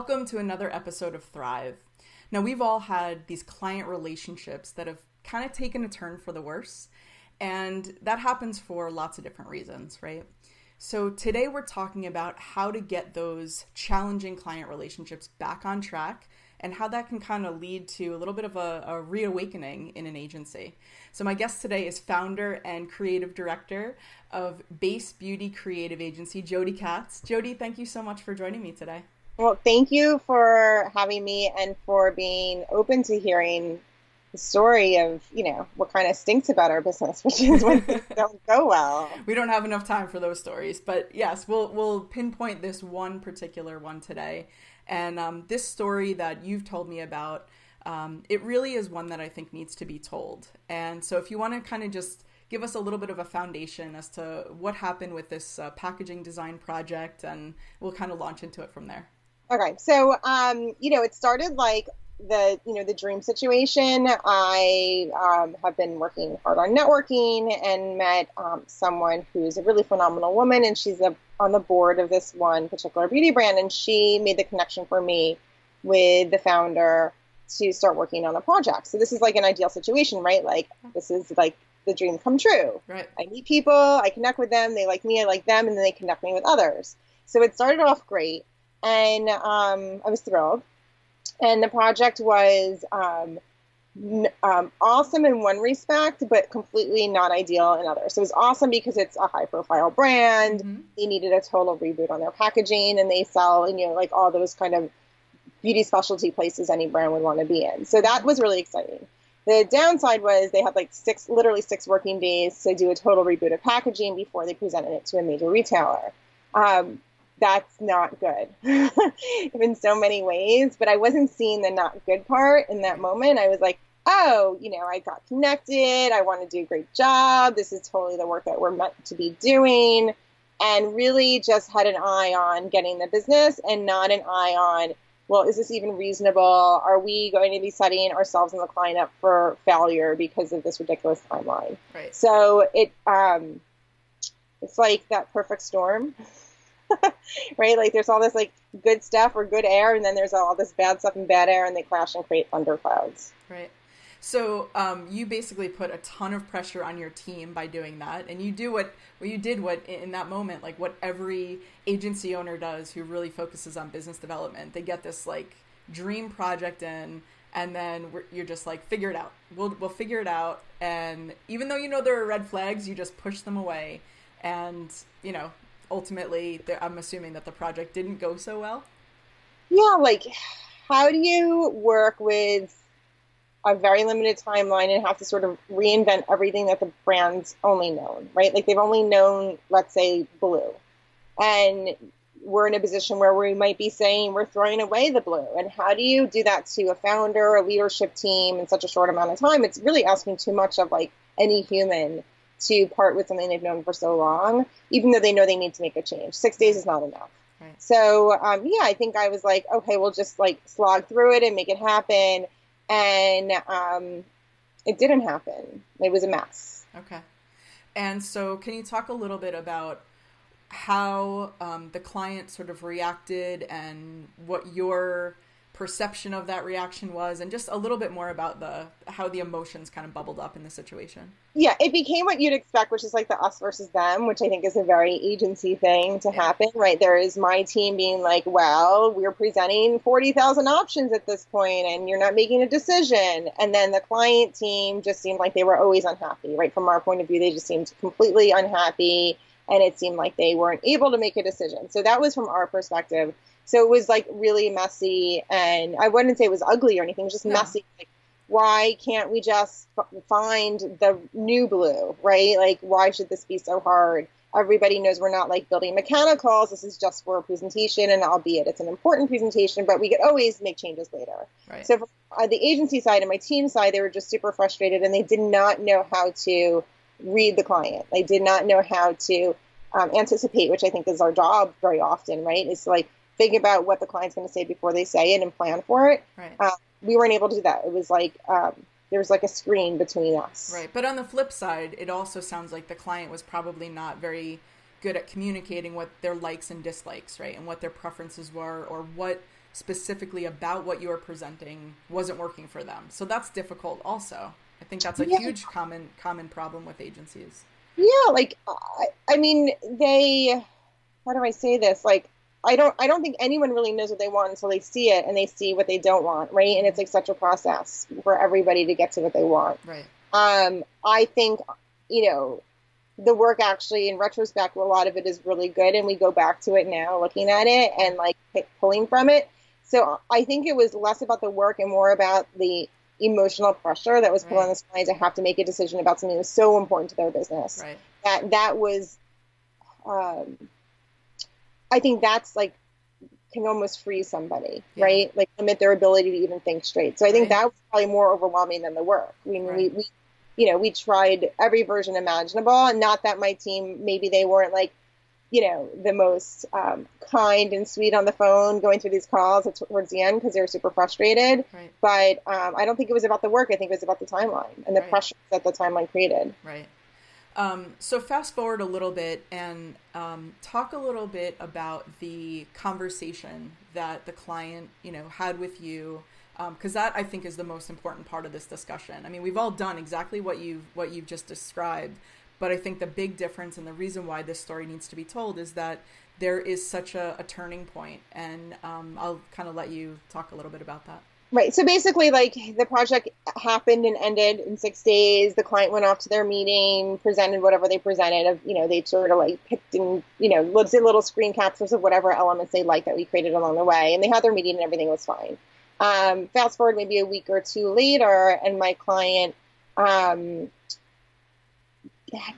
Welcome to another episode of Thrive. Now, we've all had these client relationships that have kind of taken a turn for the worse, and that happens for lots of different reasons, right? So, today we're talking about how to get those challenging client relationships back on track and how that can kind of lead to a little bit of a, a, reawakening in an agency. So, my guest today is founder and creative director of Base Beauty Creative Agency, Jodi Katz. Jodi, thank you so much for joining me today. Well, thank you for having me and for being open to hearing the story of, you know, what kind of stinks about our business, which is when things don't go well. We don't have enough time for those stories, but yes, we'll we'll pinpoint this one particular one today. And um, this story that you've told me about, um, it really is one that I think needs to be told. And so, if you want to kind of just give us a little bit of a foundation as to what happened with this uh, packaging design project, and we'll kind of launch into it from there. Okay, so um, you know, it started like the you know the dream situation. I um, have been working hard on networking and met um, someone who's a really phenomenal woman, and she's a, on the board of this one particular beauty brand, and she made the connection for me with the founder to start working on a project. So this is like an ideal situation, right? Like this is like the dream come true. Right. I meet people, I connect with them, they like me, I like them, and then they connect me with others. So it started off great and um, I was thrilled. And the project was um, um, awesome in one respect, but completely not ideal in others. So it was awesome because it's a high profile brand. Mm-hmm. They needed a total reboot on their packaging, and they sell, you know, like all those kind of beauty specialty places any brand would want to be in. So that was really exciting. The downside was they had like six, literally six working days to do a total reboot of packaging before they presented it to a major retailer. Um, that's not good in so many ways. But I wasn't seeing the not good part in that moment. I was like, oh, you know, I got connected. I want to do a great job. This is totally the work that we're meant to be doing. And really just had an eye on getting the business and not an eye on, well, is this even reasonable? Are we going to be setting ourselves and the client up for failure because of this ridiculous timeline? Right. So it, um, it's like that perfect storm. right? Like there's all this like good stuff or good air, and then there's all this bad stuff and bad air, and they crash and create thunderclouds. Right. So um, you basically put a ton of pressure on your team by doing that, and you do what well, you did what in that moment, like what every agency owner does who really focuses on business development. They get this like dream project in, and then you're just like figure it out. We'll we'll figure it out, and even though you know there are red flags, you just push them away, and you know ultimately, I'm assuming that the project didn't go so well. Yeah, like how do you work with a very limited timeline and have to sort of reinvent everything that the brand's only known, right? Like they've only known, let's say, blue. And we're in a position where we might be saying we're throwing away the blue. And how do you do that to a founder, a leadership team in such a short amount of time? It's really asking too much of like any human to part with something they've known for so long, even though they know they need to make a change. Six days is not enough. Right. So um, yeah, I think I was like, okay, we'll just like slog through it and make it happen, and um, it didn't happen. It was a mess. Okay. And so, can you talk a little bit about how um, the client sort of reacted and what your perception of that reaction was and just a little bit more about the how the emotions kind of bubbled up in the situation. Yeah it became what you'd expect which is like the us versus them which i think is a very agency thing to happen right? There is my team being like well we're presenting 40000 options at this point and you're not making a decision. And then the client team just seemed like they were always unhappy right? From our point of view they just seemed completely unhappy and it seemed like they weren't able to make a decision. So that was from our perspective so it was like really messy, and I wouldn't say it was ugly or anything. It was just messy. Like, why can't we just find the new blue, right? Like, why should this be so hard? Everybody knows we're not like building mechanicals. This is just for a presentation, and albeit it's an important presentation, but we could always make changes later. Right. So, from uh, the agency side and my team side, they were just super frustrated, and they did not know how to read the client. They did not know how to um, anticipate, which I think is our job very often, right? Is like think about what the client's going to say before they say it and plan for it. Right. Um, we weren't able to do that. It was like um, there was like a screen between us. Right. But on the flip side, it also sounds like the client was probably not very good at communicating what their likes and dislikes, right, and what their preferences were, or what specifically about what you're presenting wasn't working for them. So that's difficult also. I think that's a Yeah. huge common common problem with agencies. Yeah, like I, I mean, they. How do I say this? Like, I don't. I don't think anyone really knows what they want until they see it and they see what they don't want, right? And it's like such a process for everybody to get to what they want. Right. Um, I think, you know, the work actually, in retrospect, a lot of it is really good, and we go back to it now, looking at it and like pulling from it. So I think it was less about the work and more about the emotional pressure that was put Right. on this client to have to make a decision about something that was so important to their business Right. that that was um i think that's like can almost freeze somebody Yeah. right like limit their ability to even think straight so i think Right. that was probably more overwhelming than the work I mean, we, Right. we you know we tried every version imaginable and not that my team maybe they weren't like you know the most um, kind and sweet on the phone going through these calls towards the end because they were super frustrated Right. but um, i don't think it was about the work i think it was about the timeline and the pressure that the timeline created Right. Um, so fast forward a little bit and um, talk a little bit about the conversation that the client, you know, had with you, because that I think is the most important part of this discussion. I mean, we've all done exactly what you what you've just described, but I think the big difference and the reason why this story needs to be told is that there is such a, a turning point, and um, I'll kind of let you talk a little bit about that. Right. So basically, like the project happened and ended in six days. The client went off to their meeting, presented whatever they presented. Of you know, they sort of like picked and you know, let's say little screen captures of whatever elements they liked that we created along the way, and they had their meeting and everything was fine. Um, fast forward maybe a week or two later, and my client um,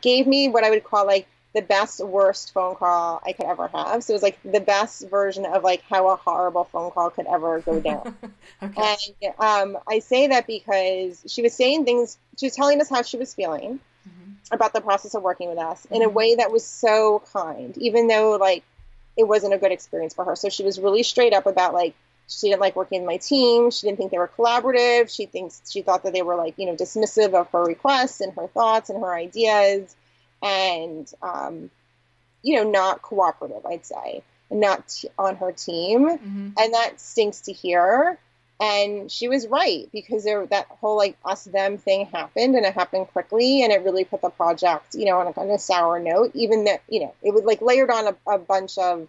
gave me what I would call like the best worst phone call I could ever have. So it was like the best version of like how a horrible phone call could ever go down. okay. And um, I say that because she was saying things, she was telling us how she was feeling Mhm. about the process of working with us in a Mhm. way that was so kind, even though like it wasn't a good experience for her. So she was really straight up about like she didn't like working with my team. She didn't think they were collaborative. She thinks she thought that they were like you know dismissive of her requests and her thoughts and her ideas, and um, you know not cooperative. I'd say and not t- on her team Mhm. and that stinks to hear and she was right because there that whole like us them thing happened and it happened quickly and it really put the project you know on a, on a sour note even that you know it was like layered on a, a bunch of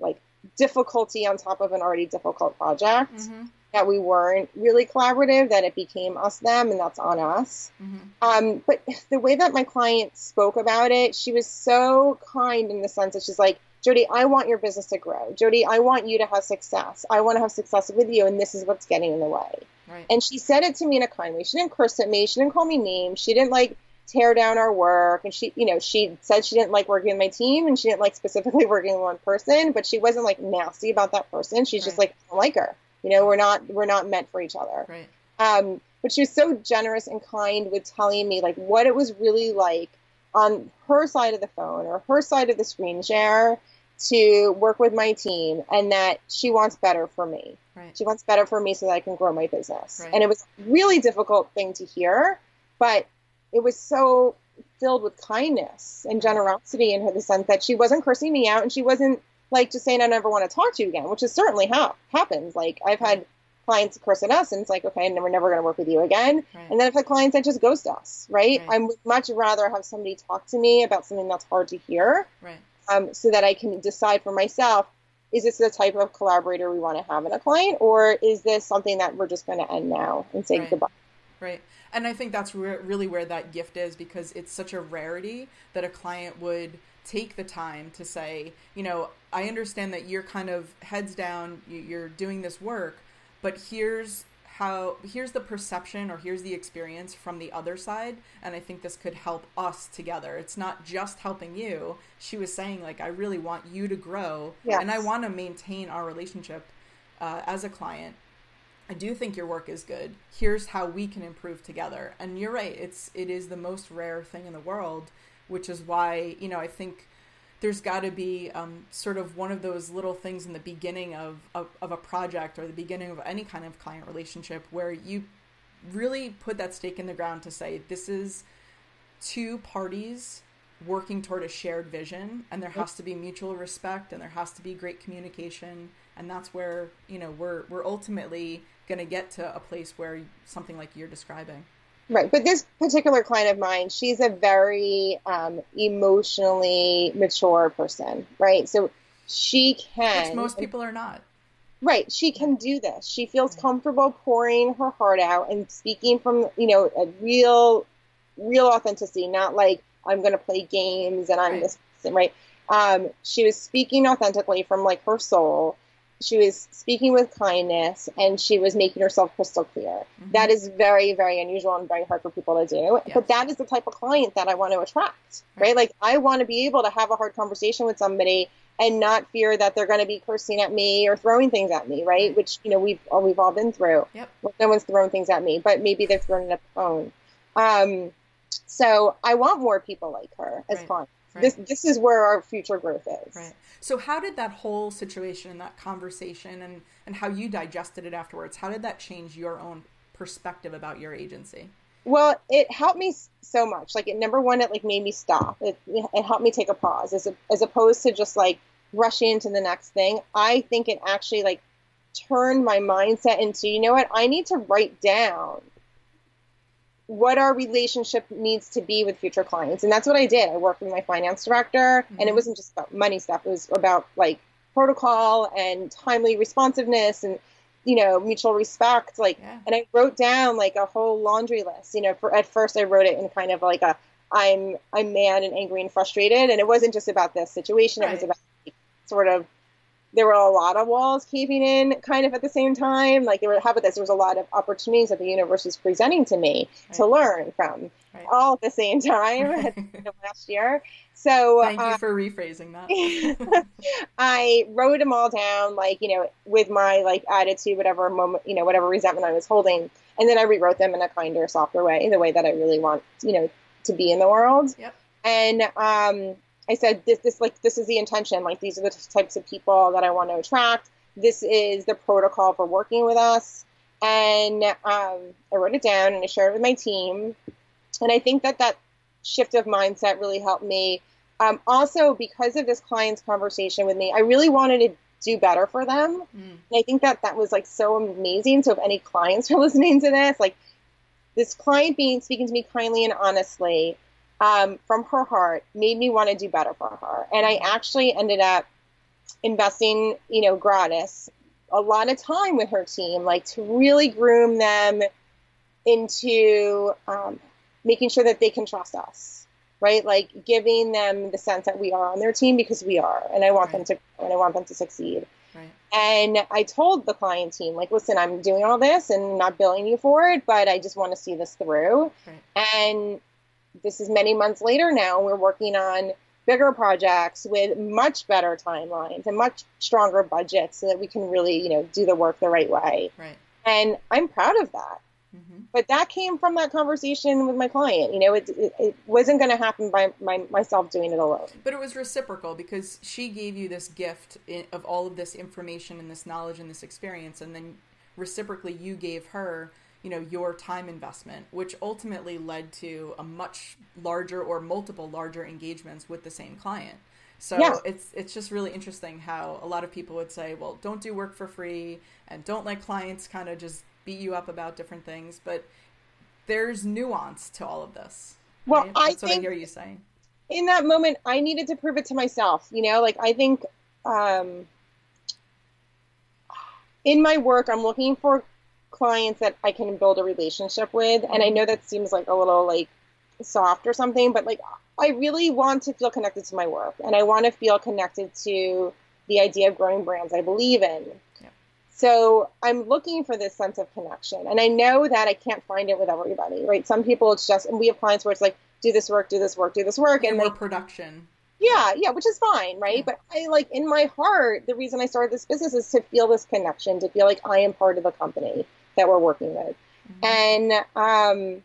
like difficulty on top of an already difficult project Mhm. That we weren't really collaborative that it became us them and that's on us Mhm. um, but the way that my client spoke about it, she was so kind in the sense that she's like, Jodi, I want your business to grow. Jodi, I want you to have success. I want to have success with you, and this is what's getting in the way. Right. And she said it to me in a kind way. She didn't curse at me. She didn't call me names. She didn't like tear down our work. And she, you know, she said she didn't like working with my team and she didn't like specifically working with one person, but she wasn't like nasty about that person. She's just like, I don't like her. You know, we're not we're not meant for each other. Right. Um, but she was so generous and kind with telling me like what it was really like on her side of the phone or her side of the screen share to work with my team and that she wants better for me. Right. She wants better for me so that I can grow my business. Right. And it was a really difficult thing to hear, but it was so filled with kindness and generosity in her the sense that she wasn't cursing me out and she wasn't like just saying I never want to talk to you again, which is certainly how happens. Like I've had clients curse at us and it's like, okay, and we're never going to work with you again. Right. And then I've had clients that just ghost us, right? Right. I would much rather have somebody talk to me about something that's hard to hear Right. um, so that I can decide for myself is this the type of collaborator we want to have in a client, or is this something that we're just going to end now and say Right. goodbye? Right. And I think that's re- really where that gift is because it's such a rarity that a client would take the time to say, you know, I understand that you're kind of heads down, you- you're doing this work, but here's how here's the perception or here's the experience from the other side and i think this could help us together. It's not just helping you. She was saying like i really want you to grow and i want to maintain our relationship uh, as a client I do think your work is good. Here's how we can improve together. And you're right. It's it is the most rare thing in the world, which is why you know I think there's got to be um, sort of one of those little things in the beginning of, of of a project or the beginning of any kind of client relationship where you really put that stake in the ground to say this is two parties working toward a shared vision and there has to be mutual respect and there has to be great communication and that's where you know we're we're ultimately going to get to a place where something like you're describing Right, but this particular client of mine, she's a very um, emotionally mature person, right? So she can. Which most people are not. Right, she can do this. She feels comfortable pouring her heart out and speaking from, you know, a real, real authenticity, not like I'm going to play games and I'm right. this person, right? Um, she was speaking authentically from like her soul she was speaking with kindness and she was making herself crystal clear. Mm-hmm. That is very, very unusual and very hard for people to do. Yes. But that is the type of client that I want to attract, right. right? Like I want to be able to have a hard conversation with somebody and not fear that they're going to be cursing at me or throwing things at me, right? Which you know we've we've all been through. Yep. no one's throwing things at me, but maybe they're throwing it at the phone. Um, so I want more people like her as right. clients. Right. This this is where our future growth is. Right. So how did that whole situation and that conversation and and how you digested it afterwards? How did that change your own perspective about your agency? Well, it helped me so much. Like, it, number one, it like made me stop. It, it helped me take a pause, as a, as opposed to just like rushing into the next thing. I think it actually like turned my mindset into, you know what? I need to write down what our relationship needs to be with future clients. And that's what I did. I worked with my finance director, mm-hmm. and it mm-hmm. wasn't just about money stuff, it was about like protocol and timely responsiveness and you know mutual respect like yeah. and i wrote down like a whole laundry list you know for at first i wrote it in kind of like a i'm i'm mad and angry and frustrated and it wasn't just about this situation right. it was about like, sort of there were a lot of walls caving in kind of at the same time. Like there were, how about this? There was a lot of opportunities that the universe was presenting to me right. to learn from right. all at the same time last year. So thank uh, you for rephrasing that. I wrote them all down, like, you know, with my like attitude, whatever moment, you know, whatever resentment I was holding. And then I rewrote them in a kinder, softer way, the way that I really want, you know, to be in the world. Yep. And um, I said this this like this is the intention. Like these are the types of people that I want to attract. This is the protocol for working with us. And um, I wrote it down and I shared it with my team. And I think that that shift of mindset really helped me. Um, also, because of this client's conversation with me, I really wanted to do better for them. Mm. And I think that that was like so amazing. So if any clients are listening to this, like this client being speaking to me kindly and honestly, um, from her heart made me want to do better for her. And I actually ended up investing, you know, gratis, a lot of time with her team, like to really groom them into um, making sure that they can trust us, right? Like giving them the sense that we are on their team because we are, and I want right. them to, and I want them to succeed. Right. And I told the client team, like, listen, I'm doing all this and not billing you for it, but I just want to see this through. Right. And this is many months later now. We're working on bigger projects with much better timelines and much stronger budgets so that we can really, you know, do the work the right way. Right. And I'm proud of that. Mm-hmm. But that came from that conversation with my client. You know, it, it, it wasn't going to happen by my, myself doing it alone. But it was reciprocal because she gave you this gift of all of this information and this knowledge and this experience. And then reciprocally, you gave her you know your time investment which ultimately led to a much larger or multiple larger engagements with the same client so yeah. it's it's just really interesting how a lot of people would say well don't do work for free and don't let clients kind of just beat you up about different things but there's nuance to all of this well right? that's I what i hear you saying in that moment i needed to prove it to myself you know like i think um in my work i'm looking for clients that I can build a relationship with. And I know that seems like a little like soft or something, but like I really want to feel connected to my work and I want to feel connected to the idea of growing brands I believe in. Yeah. So I'm looking for this sense of connection. And I know that I can't find it with everybody, right? Some people it's just and we have clients where it's like, do this work, do this work, do this work. And, and like production. Yeah, yeah, which is fine, right? Yeah. But I like in my heart, the reason I started this business is to feel this connection, to feel like I am part of the company that we're working with. Mm-hmm. And um,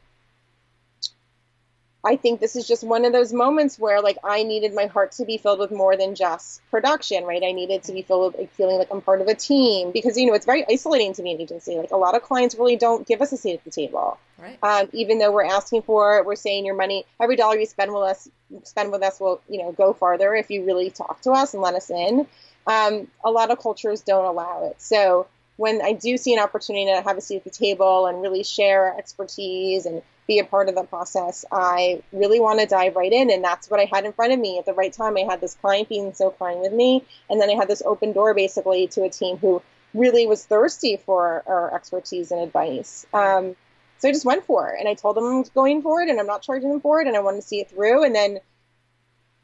I think this is just one of those moments where like I needed my heart to be filled with more than just production, right? I needed to be filled with like, feeling like I'm part of a team because you know it's very isolating to be an agency. Like a lot of clients really don't give us a seat at the table, right? Um, even though we're asking for it, we're saying your money, every dollar you spend with us, spend with us will you know go farther if you really talk to us and let us in. um, a lot of cultures don't allow it. So when I do see an opportunity to have a seat at the table and really share expertise and be a part of the process, I really want to dive right in. And that's what I had in front of me at the right time. I had this client being so kind with me. And then I had this open door basically to a team who really was thirsty for our expertise and advice. Um, so I just went for it and I told them I'm going for it and I'm not charging them for it and I want to see it through. And then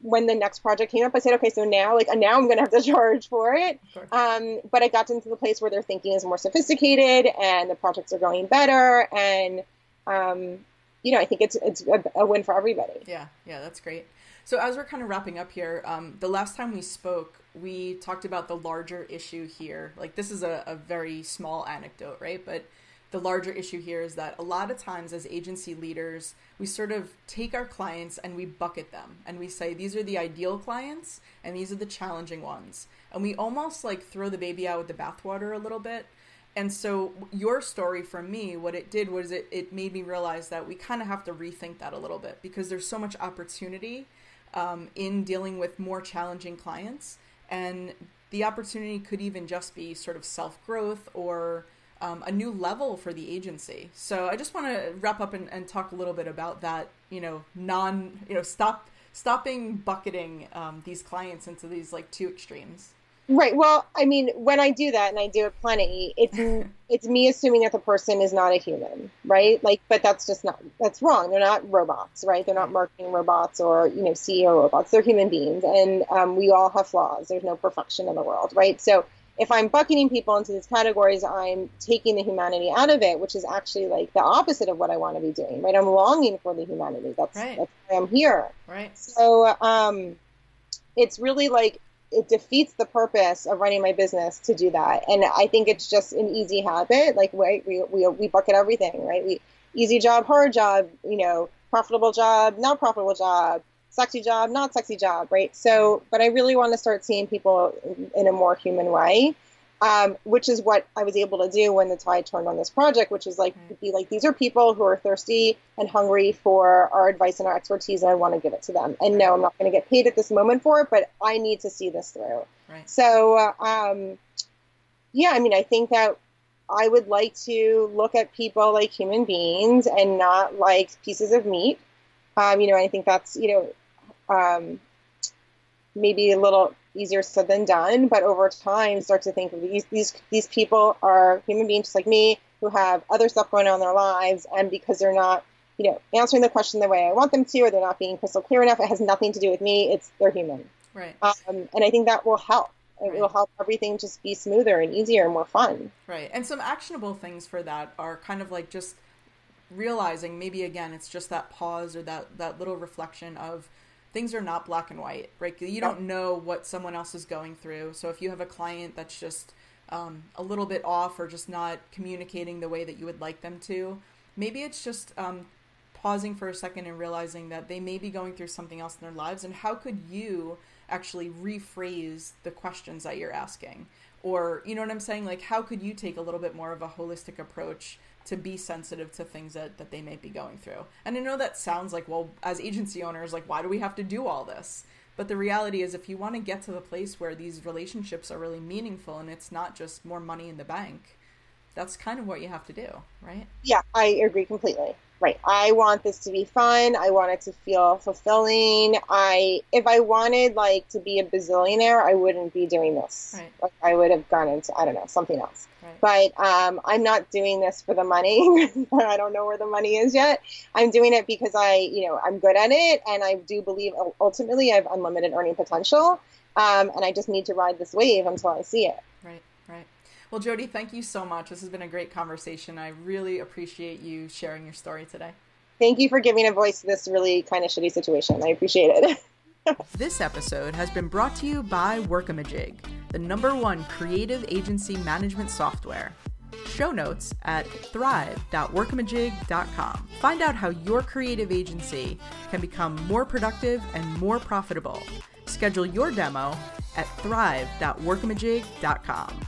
when the next project came up, I said, okay, so now, like, now I'm going to have to charge for it. Um, but I got into the place where their thinking is more sophisticated and the projects are going better. And, um, you know, I think it's, it's a, a, win for everybody. Yeah. Yeah. That's great. So as we're kind of wrapping up here, um, the last time we spoke, we talked about the larger issue here. Like this is a, a very small anecdote, right? But the larger issue here is that a lot of times as agency leaders, we sort of take our clients and we bucket them and we say these are the ideal clients and these are the challenging ones. And we almost like throw the baby out with the bathwater a little bit. And so your story for me, what it did was it, it made me realize that we kind of have to rethink that a little bit because there's so much opportunity um, in dealing with more challenging clients. And the opportunity could even just be sort of self growth or um, a new level for the agency. So I just want to wrap up and, and, talk a little bit about that. You know, non, you know, stop stopping bucketing um, these clients into these like two extremes. Right. Well, I mean, when I do that, and I do it plenty, it's it's me assuming that the person is not a human, right? Like, but that's just not that's wrong. They're not robots, right? They're not marketing robots or you know CEO robots. They're human beings, and um, we all have flaws. There's no perfection in the world, right? So if I'm bucketing people into these categories, I'm taking the humanity out of it, which is actually like the opposite of what I want to be doing, right? I'm longing for the humanity. That's, right. that's why I'm here. Right. So um, it's really like it defeats the purpose of running my business to do that. And I think it's just an easy habit. Like right, we, we, we bucket everything, right? We easy job, hard job, you know, profitable job, not profitable job, sexy job, not sexy job, right? So, but I really want to start seeing people in a more human way, um, which is what I was able to do when the tide turned on this project, which is like mm-hmm. be like these are people who are thirsty and hungry for our advice and our expertise, and I want to give it to them. And no, I'm not going to get paid at this moment for it, but I need to see this through. Right. So, um, yeah, I mean, I think that I would like to look at people like human beings and not like pieces of meat. Um, you know, I think that's you know um, maybe a little easier said than done, but over time start to think of these these these people are human beings just like me who have other stuff going on in their lives, and because they're not you know answering the question the way I want them to, or they're not being crystal clear enough, it has nothing to do with me. It's they're human, right? Um, and I think that will help. It will help everything just be smoother and easier and more fun. Right. And some actionable things for that are kind of like just realizing maybe again it's just that pause or that that little reflection of things are not black and white, right? You don't know what someone else is going through. So if you have a client that's just um, a little bit off or just not communicating the way that you would like them to, maybe it's just um, pausing for a second and realizing that they may be going through something else in their lives. And how could you actually rephrase the questions that you're asking? Or, you know what I'm saying? Like, how could you take a little bit more of a holistic approach to be sensitive to things that, that they may be going through. And I know that sounds like, well, as agency owners, like, why do we have to do all this? But the reality is, if you want to get to the place where these relationships are really meaningful and it's not just more money in the bank, that's kind of what you have to do, right? Yeah, I agree completely right i want this to be fun. I want it to feel fulfilling. I if i wanted like to be a bazillionaire i wouldn't be doing this. Right. like i would have gone into i don't know something else. Right. but um, i'm not doing this for the money. I don't know where the money is yet. I'm doing it because i you know i'm good at it and i do believe ultimately i have unlimited earning potential. Um, and i just need to ride this wave until i see it. Right right well, Jodi, thank you so much. This has been a great conversation. I really appreciate you sharing your story today. Thank you for giving a voice to this really kind of shitty situation. I appreciate it. this episode has been brought to you by Workamajig, the number one creative agency management software. Show notes at thrive.workamajig.com. Find out how your creative agency can become more productive and more profitable. Schedule your demo at thrive.workamajig.com.